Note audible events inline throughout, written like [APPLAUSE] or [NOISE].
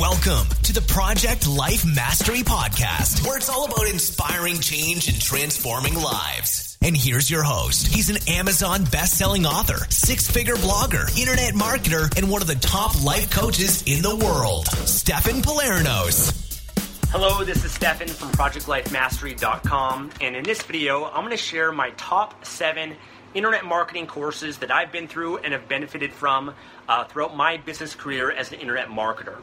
Welcome to the Project Life Mastery Podcast, where it's all about inspiring change and transforming lives. And here's your host. He's an Amazon best-selling author, six-figure blogger, internet marketer, and one of the top life coaches in the world, Stefan Pylarinos. Hello, this is Stefan from ProjectLifeMastery.com, and in this video, I'm going to share my top seven internet marketing courses that I've been through and have benefited from uh, throughout my business career as an internet marketer.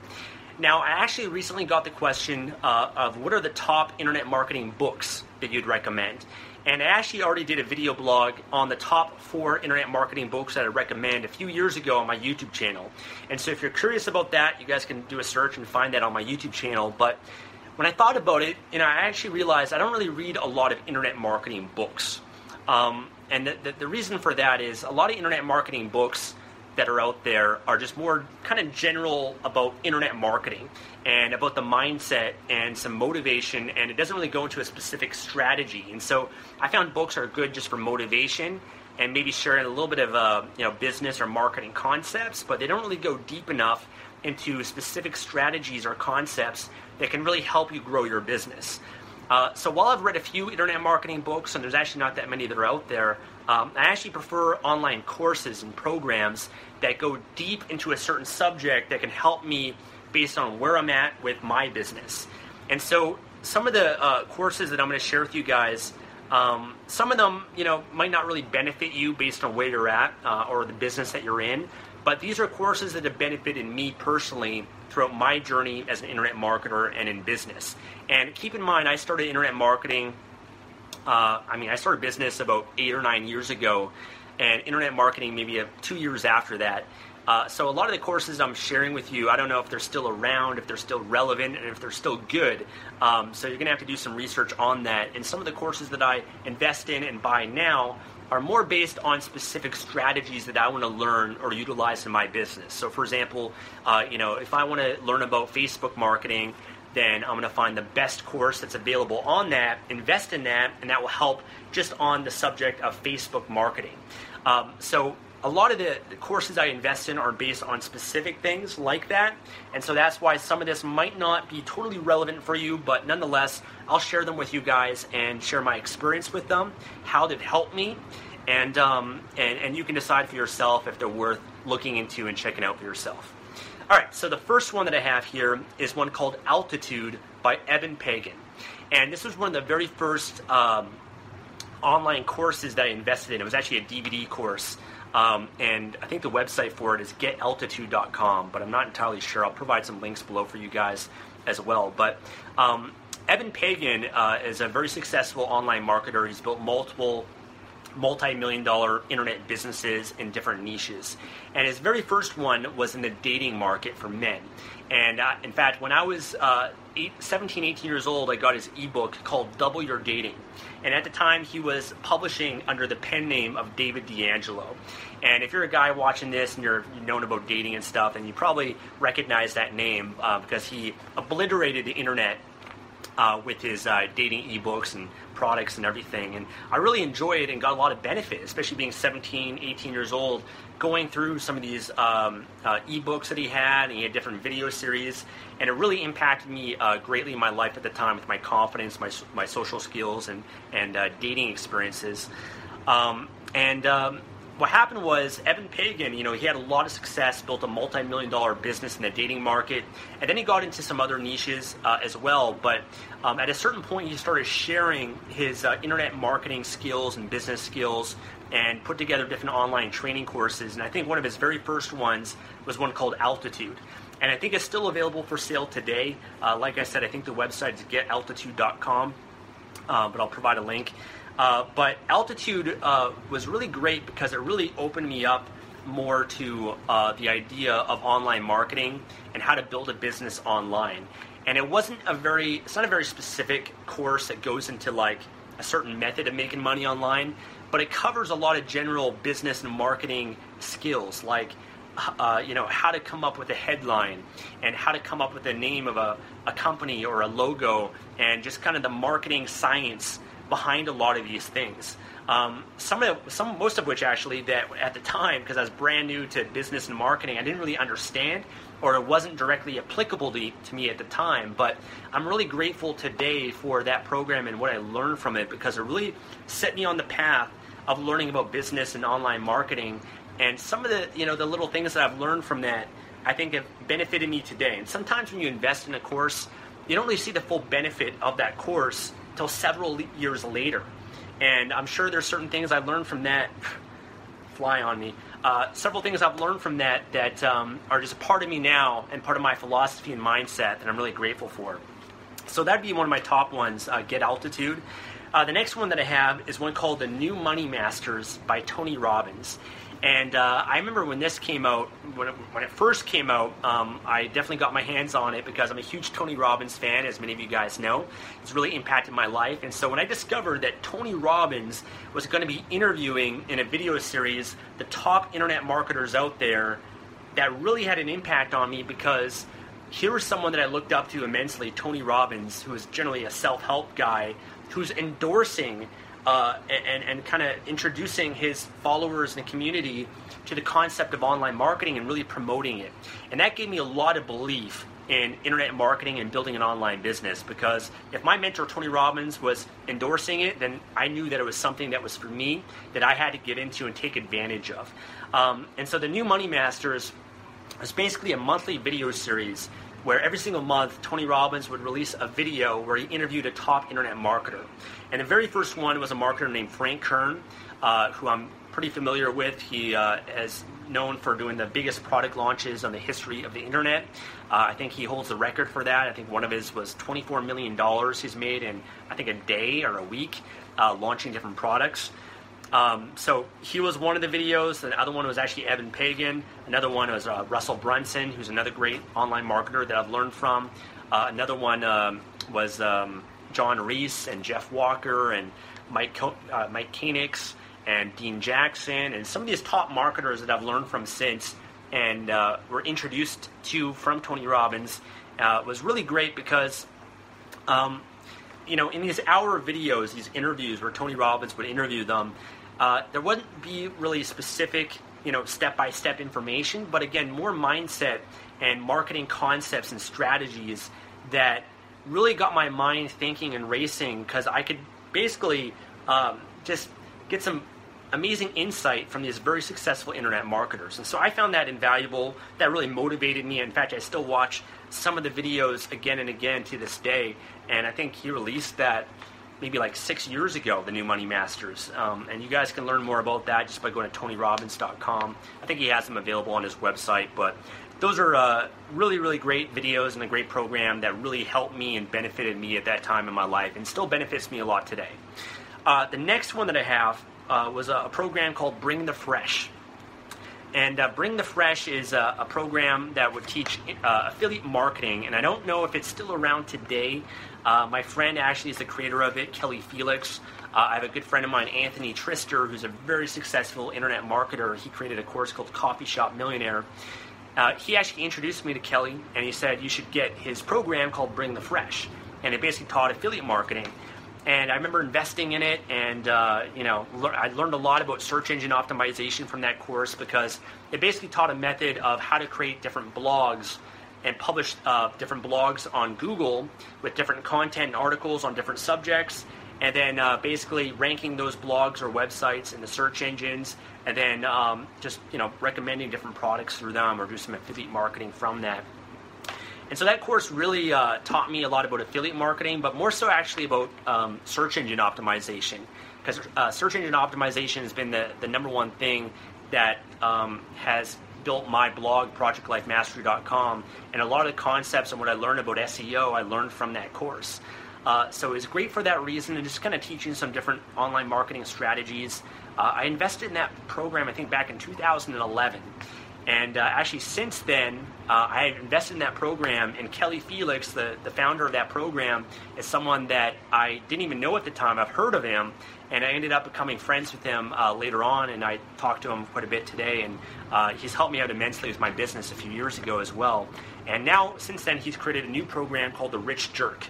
Now, I actually recently got the question uh, of what are the top internet marketing books that you'd recommend. And I actually already did a video blog on the top four internet marketing books that I recommend a few years ago on my YouTube channel. And so if you're curious about that, you guys can do a search and find that on my YouTube channel. But when I thought about it, you know, I actually realized I don't really read a lot of internet marketing books. Um, and the, the, the reason for that is a lot of internet marketing books that are out there are just more kind of general about internet marketing and about the mindset and some motivation and it doesn't really go into a specific strategy. And so i found books are good just for motivation and maybe sharing a little bit of uh, you know business or marketing concepts but they don't really go deep enough into specific strategies or concepts that can really help you grow your business. Uh, so while I've read a few internet marketing books, and there's actually not that many that are out there, um, I actually prefer online courses and programs that go deep into a certain subject that can help me based on where I'm at with my business. And so some of the uh, courses that I'm going to share with you guys, um, some of them, you know, might not really benefit you based on where you're at uh, or the business that you're in. But these are courses that have benefited me personally throughout my journey as an internet marketer and in business. And keep in mind, I started internet marketing. Uh, I mean, I started business about eight or nine years ago, and internet marketing maybe a, two years after that. Uh, so a lot of the courses I'm sharing with you, I don't know if they're still around, if they're still relevant, and if they're still good. Um, so you're going to have to do some research on that. And some of the courses that I invest in and buy now are more based on specific strategies that I want to learn or utilize in my business. So, for example, uh, you know, if I want to learn about Facebook marketing, then I'm going to find the best course that's available on that, invest in that, and that will help just on the subject of Facebook marketing. Um, so a lot of the, the, courses I invest in are based on specific things like that. And so that's why some of this might not be totally relevant for you, but nonetheless, I'll share them with you guys and share my experience with them, how they've helped me, and, um, and, and you can decide for yourself if they're worth looking into and checking out for yourself. All right, so the first one that I have here is one called Altitude by Eben Pagan. And this was one of the very first um, online courses that I invested in. It was actually a DVD course um, and I think the website for it is getaltitude.com, but I'm not entirely sure. I'll provide some links below for you guys as well. But um, Eben Pagan uh, is a very successful online marketer. He's built multiple multi-million dollar internet businesses in different niches. And his very first one was in the dating market for men. And uh, in fact, when I was uh, eight, 17, 18 years old, I got his ebook called Double Your Dating. And at the time, he was publishing under the pen name of David D'Angelo. And if you're a guy watching this and you're known about dating and stuff, and you probably recognize that name uh, because he obliterated the internet uh, with his uh, dating ebooks and products and everything. And I really enjoyed and got a lot of benefit, especially being 17, 18 years old, going through some of these um, uh, ebooks that he had. And he had different video series. And it really impacted me uh, greatly in my life at the time with my confidence, my, my social skills, and, and uh, dating experiences. Um, and um, what happened was Eben Pagan, you know, he had a lot of success, built a multi-million dollar business in the dating market, and then he got into some other niches uh, as well. But um, at a certain point, he started sharing his uh, internet marketing skills and business skills, and put together different online training courses. And I think one of his very first ones was one called Altitude. And I think it's still available for sale today. Uh, like I said, I think the website is getaltitude.com, uh, but I'll provide a link. Uh, but altitude uh, was really great because it really opened me up more to uh, the idea of online marketing and how to build a business online. And it wasn't a very, it's not a very specific course that goes into like a certain method of making money online, but it covers a lot of general business and marketing skills like uh, you know how to come up with a headline and how to come up with the name of a, a company or a logo and just kind of the marketing science behind a lot of these things. Um, some of the, some most of which actually that at the time because I was brand new to business and marketing I didn't really understand or it wasn't directly applicable to, to me at the time but I'm really grateful today for that program and what I learned from it because it really set me on the path of learning about business and online marketing and some of the you know the little things that I've learned from that I think have benefited me today and sometimes when you invest in a course you don't really see the full benefit of that course till several years later. And I'm sure there's certain things I learned from that. [SIGHS] Fly on me. Uh, several things I've learned from that that um, are just a part of me now and part of my philosophy and mindset that I'm really grateful for. So that'd be one of my top ones. Uh, Get altitude. Uh, the next one that I have is one called The New Money Masters by Tony Robbins. And uh, I remember when this came out, when it, when it first came out, um, I definitely got my hands on it because I'm a huge Tony Robbins fan, as many of you guys know. It's really impacted my life. And so when I discovered that Tony Robbins was going to be interviewing in a video series the top internet marketers out there, that really had an impact on me because here was someone that I looked up to immensely, Tony Robbins, who is generally a self help guy, who's endorsing uh, and, and kind of introducing his followers and community to the concept of online marketing and really promoting it. And that gave me a lot of belief in internet marketing and building an online business because if my mentor Tony Robbins was endorsing it, then I knew that it was something that was for me that I had to get into and take advantage of. Um, and so the new Money Masters is basically a monthly video series where every single month Tony Robbins would release a video where he interviewed a top internet marketer. And the very first one was a marketer named Frank Kern, uh, who I'm pretty familiar with. He uh, is known for doing the biggest product launches on the history of the internet. Uh, I think he holds the record for that. I think one of his was $24 million he's made in, I think, a day or a week uh, launching different products. Um, so he was one of the videos. The other one was actually Eben Pagan. Another one was uh, Russell Brunson, who's another great online marketer that I've learned from. Uh, another one um, was um, John Reese and Jeff Walker and Mike uh, Mike Koenigs and Dean Jackson and some of these top marketers that I've learned from since and uh, were introduced to from Tony Robbins uh, was really great because um, you know, in these hour videos, these interviews where Tony Robbins would interview them, uh, there wouldn't be really specific, you know, step-by-step information, but again, more mindset and marketing concepts and strategies that really got my mind thinking and racing because I could basically um, just get some amazing insight from these very successful internet marketers. And so I found that invaluable. That really motivated me. In fact, I still watch some of the videos again and again to this day. And I think he released that maybe like six years ago, the new Money Masters. Um, and you guys can learn more about that just by going to tonyrobbins.com. I think he has them available on his website, but those are uh, really, really great videos and a great program that really helped me and benefited me at that time in my life and still benefits me a lot today. Uh, the next one that I have uh, was a, a program called Bring the Fresh. And uh, Bring the Fresh is a, a program that would teach uh, affiliate marketing, and I don't know if it's still around today. Uh, my friend actually is the creator of it, Kelly Felix. Uh, I have a good friend of mine, Anthony Trister, who's a very successful internet marketer. He created a course called Coffee Shop Millionaire. Uh, he actually introduced me to Kelly, and he said you should get his program called Bring the Fresh, and it basically taught affiliate marketing. And I remember investing in it, and uh, you know, le- I learned a lot about search engine optimization from that course because it basically taught a method of how to create different blogs and publish uh, different blogs on Google with different content and articles on different subjects, and then uh, basically ranking those blogs or websites in the search engines, and then um, just you know recommending different products through them or do some affiliate marketing from that. And so that course really uh, taught me a lot about affiliate marketing, but more so actually about um, search engine optimization. Because uh, search engine optimization has been the, the number one thing that um, has built my blog, projectlifemastery.com. And a lot of the concepts and what I learned about SEO, I learned from that course. Uh, so it's great for that reason and just kind of teaching some different online marketing strategies. Uh, I invested in that program, I think, back in 2011. And uh, actually, since then, uh, I had invested in that program. And Kelly Felix, the, the founder of that program, is someone that I didn't even know at the time. I've heard of him, and I ended up becoming friends with him uh, later on. And I talked to him quite a bit today. And uh, he's helped me out immensely with my business a few years ago as well. And now, since then, he's created a new program called the Rich Jerk.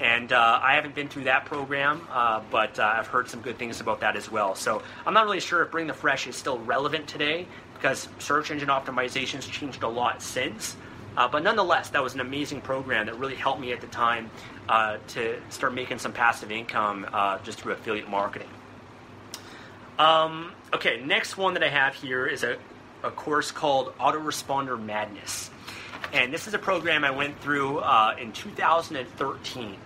And uh, I haven't been through that program, uh, but I've heard some good things about that as well. So I'm not really sure if Bring the Fresh is still relevant today because search engine optimization has changed a lot since. Uh, but nonetheless, that was an amazing program that really helped me at the time uh, to start making some passive income uh, just through affiliate marketing. Um, okay, next one that I have here is a, a course called Autoresponder Madness. And this is a program I went through uh, in 2013.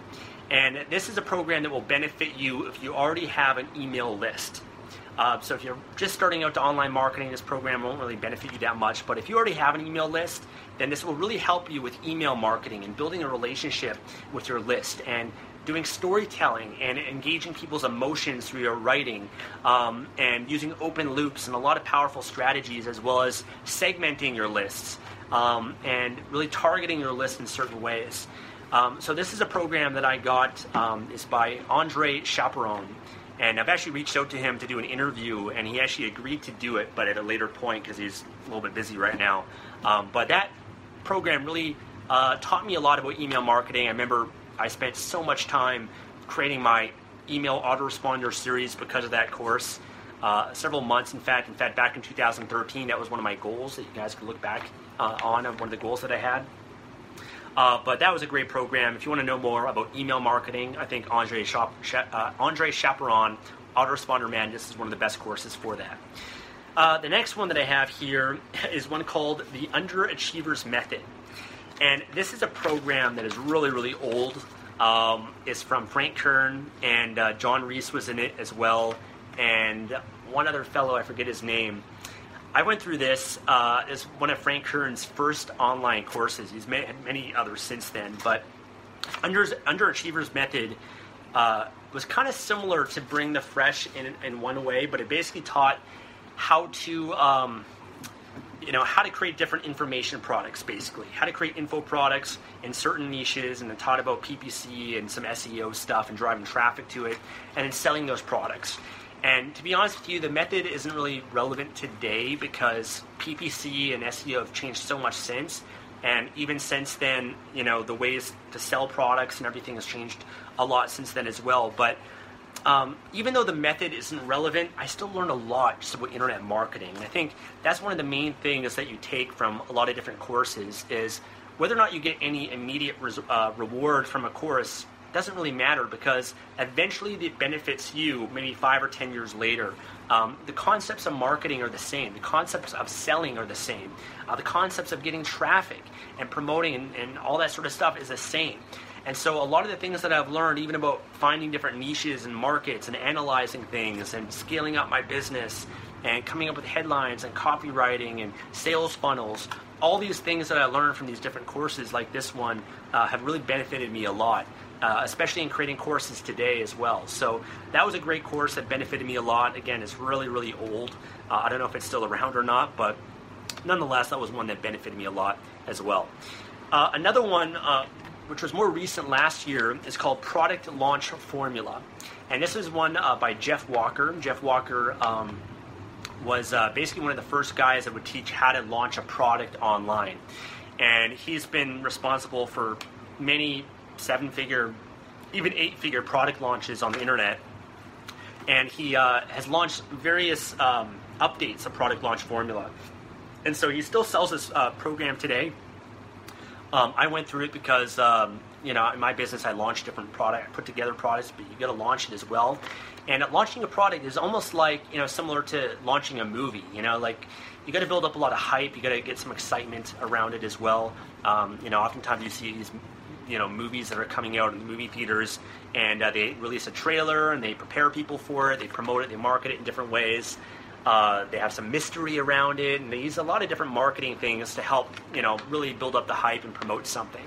And this is a program that will benefit you if you already have an email list. Uh, so if you're just starting out to online marketing, this program won't really benefit you that much. But if you already have an email list, then this will really help you with email marketing and building a relationship with your list and doing storytelling and engaging people's emotions through your writing um, and using open loops and a lot of powerful strategies as well as segmenting your lists um, and really targeting your list in certain ways. Um, so this is a program that I got. Um, is by Andre Chaperon. And I've actually reached out to him to do an interview, and he actually agreed to do it, but at a later point because he's a little bit busy right now. Um, but that program really uh, taught me a lot about email marketing. I remember I spent so much time creating my email autoresponder series because of that course. Uh, several months, in fact. In fact, back in 2013, that was one of my goals that you guys could look back uh, on, one of the goals that I had. Uh, but that was a great program. If you want to know more about email marketing, I think Andre, Chap- uh, Andre Chaperon, Autoresponder Madness is one of the best courses for that. Uh, the next one that I have here [LAUGHS] is one called the Underachievers Method. And this is a program that is really, really old. Um, it's from Frank Kern, and uh, John Reese was in it as well, and one other fellow, I forget his name. I went through this uh, as one of Frank Kern's first online courses. He's made many others since then, but Under, Underachievers Method uh, was kind of similar to Bring the Fresh in, in one way, but it basically taught how to, um, you know, how to create different information products, basically. How to create info products in certain niches, and then taught about PPC and some SEO stuff and driving traffic to it, and then selling those products. And to be honest with you, the method isn't really relevant today because PPC and SEO have changed so much since. And even since then, you know, the ways to sell products and everything has changed a lot since then as well. But um, even though the method isn't relevant, I still learned a lot just about internet marketing. And I think that's one of the main things that you take from a lot of different courses is whether or not you get any immediate res- uh, reward from a course doesn't really matter because eventually it benefits you maybe five or ten years later. Um, the concepts of marketing are the same. The concepts of selling are the same. Uh, the concepts of getting traffic and promoting and, and all that sort of stuff is the same. And so a lot of the things that I've learned, even about finding different niches and markets and analyzing things and scaling up my business and coming up with headlines and copywriting and sales funnels, all these things that I learned from these different courses like this one uh, have really benefited me a lot. Uh, especially in creating courses today as well. So that was a great course that benefited me a lot. Again, it's really, really old. Uh, I don't know if it's still around or not, but nonetheless, that was one that benefited me a lot as well. Uh, another one, uh, which was more recent last year, is called Product Launch Formula. And this is one uh, by Jeff Walker. Jeff Walker um, was uh, basically one of the first guys that would teach how to launch a product online. And he's been responsible for many seven figure, even eight figure product launches on the internet. And he uh, has launched various um, updates of product launch formula. And so he still sells this uh, program today. Um, I went through it because, um, you know, in my business, I launch different product, put together products, but you got to launch it as well. And launching a product is almost like, you know, similar to launching a movie. You know, like you got to build up a lot of hype. You got to get some excitement around it as well. Um, you know, oftentimes you see these you know movies that are coming out in the movie theaters, and uh, they release a trailer and they prepare people for it. They promote it, they market it in different ways. Uh, they have some mystery around it, and they use a lot of different marketing things to help you know really build up the hype and promote something.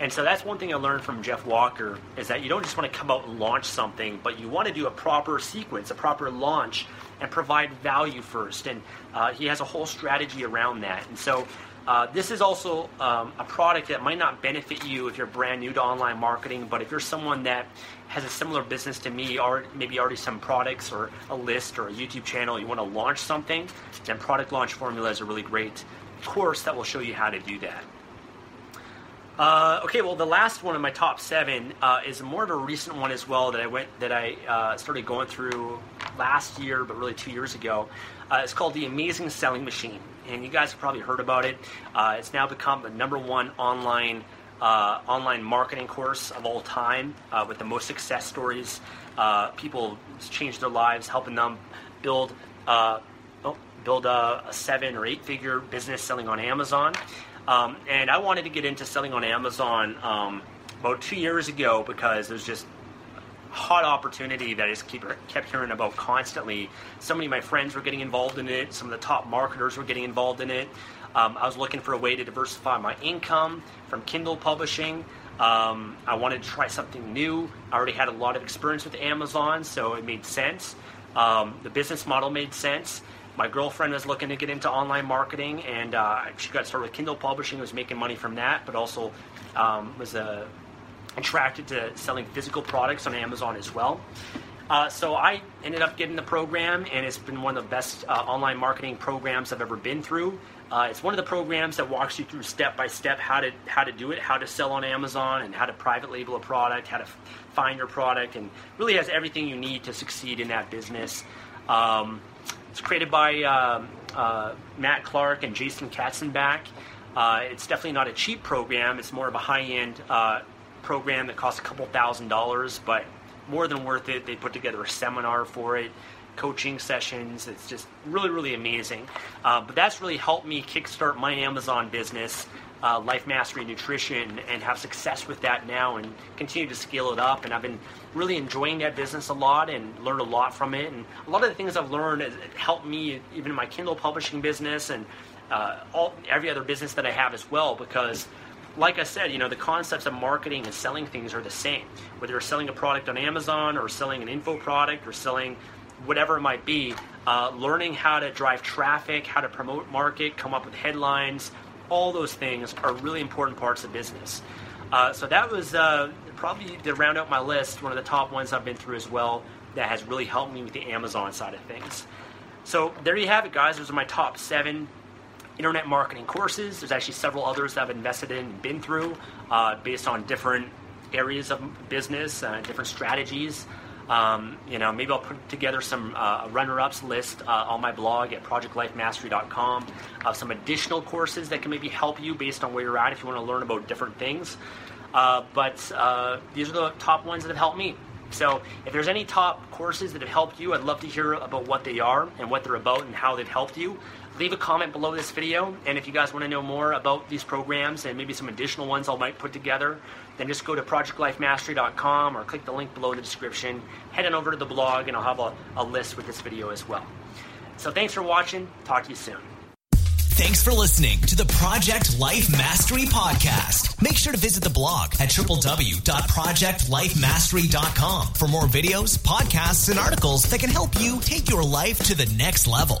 And so that's one thing I learned from Jeff Walker is that you don't just want to come out and launch something, but you want to do a proper sequence, a proper launch, and provide value first. And uh, he has a whole strategy around that. And so uh, this is also um, a product that might not benefit you if you're brand new to online marketing, but if you're someone that has a similar business to me, or maybe already some products or a list or a YouTube channel, you want to launch something, then Product Launch Formula is a really great course that will show you how to do that. Uh, okay, well, the last one of my top seven uh, is more of a recent one as well that I went that I uh, started going through last year, but really two years ago. Uh, it's called the Amazing Selling Machine and you guys have probably heard about it. Uh, it's now become the number one online uh, online marketing course of all time uh, with the most success stories. Uh, people change their lives, helping them build uh, oh, build a, a, seven or eight figure business selling on Amazon. Um, and I wanted to get into selling on Amazon um, about two years ago because there's just hot opportunity that I just keep, kept hearing about constantly. So many of my friends were getting involved in it. Some of the top marketers were getting involved in it. Um, I was looking for a way to diversify my income from Kindle publishing. Um, I wanted to try something new. I already had a lot of experience with Amazon, so it made sense. Um, the business model made sense. My girlfriend was looking to get into online marketing, and uh, she got started with Kindle publishing. Was making money from that, but also um, was a attracted to selling physical products on Amazon as well. Uh, so I ended up getting the program, and it's been one of the best uh, online marketing programs I've ever been through. Uh, it's one of the programs that walks you through step by step how to how to do it, how to sell on Amazon, and how to private label a product, how to f- find your product, and really has everything you need to succeed in that business. Um, it's created by um, uh, Matt Clark and Jason Katzenback. Uh, it's definitely not a cheap program. It's more of a high-end uh, program that costs a couple thousand dollars, but more than worth it. They put together a seminar for it, coaching sessions. It's just really, really amazing. Uh, but that's really helped me kickstart my Amazon business, uh, Life Mastery Nutrition, and have success with that now and continue to scale it up. And I've been really enjoying that business a lot and learned a lot from it. And a lot of the things I've learned has helped me even in my Kindle publishing business and uh, all every other business that I have as well because like I said, you know, the concepts of marketing and selling things are the same. Whether you're selling a product on Amazon or selling an info product or selling whatever it might be, uh, learning how to drive traffic, how to promote market, come up with headlines, all those things are really important parts of business. Uh, so that was uh, probably to round out my list, one of the top ones I've been through as well that has really helped me with the Amazon side of things. So there you have it, guys. Those are my top seven internet marketing courses. There's actually several others that I've invested in and been through uh, based on different areas of business, uh, different strategies. Um, you know, maybe I'll put together some uh, runner-ups list uh, on my blog at projectlifemastery.com of some additional courses that can maybe help you based on where you're at if you want to learn about different things. Uh, but uh, these are the top ones that have helped me. So if there's any top courses that have helped you, I'd love to hear about what they are and what they're about and how they've helped you leave a comment below this video. And if you guys want to know more about these programs and maybe some additional ones I might put together, then just go to projectlifemastery.com or click the link below in the description. Head on over to the blog, and I'll have a, a list with this video as well. So thanks for watching. Talk to you soon. Thanks for listening to the Project Life Mastery Podcast. Make sure to visit the blog at www.projectlifemastery.com for more videos, podcasts, and articles that can help you take your life to the next level.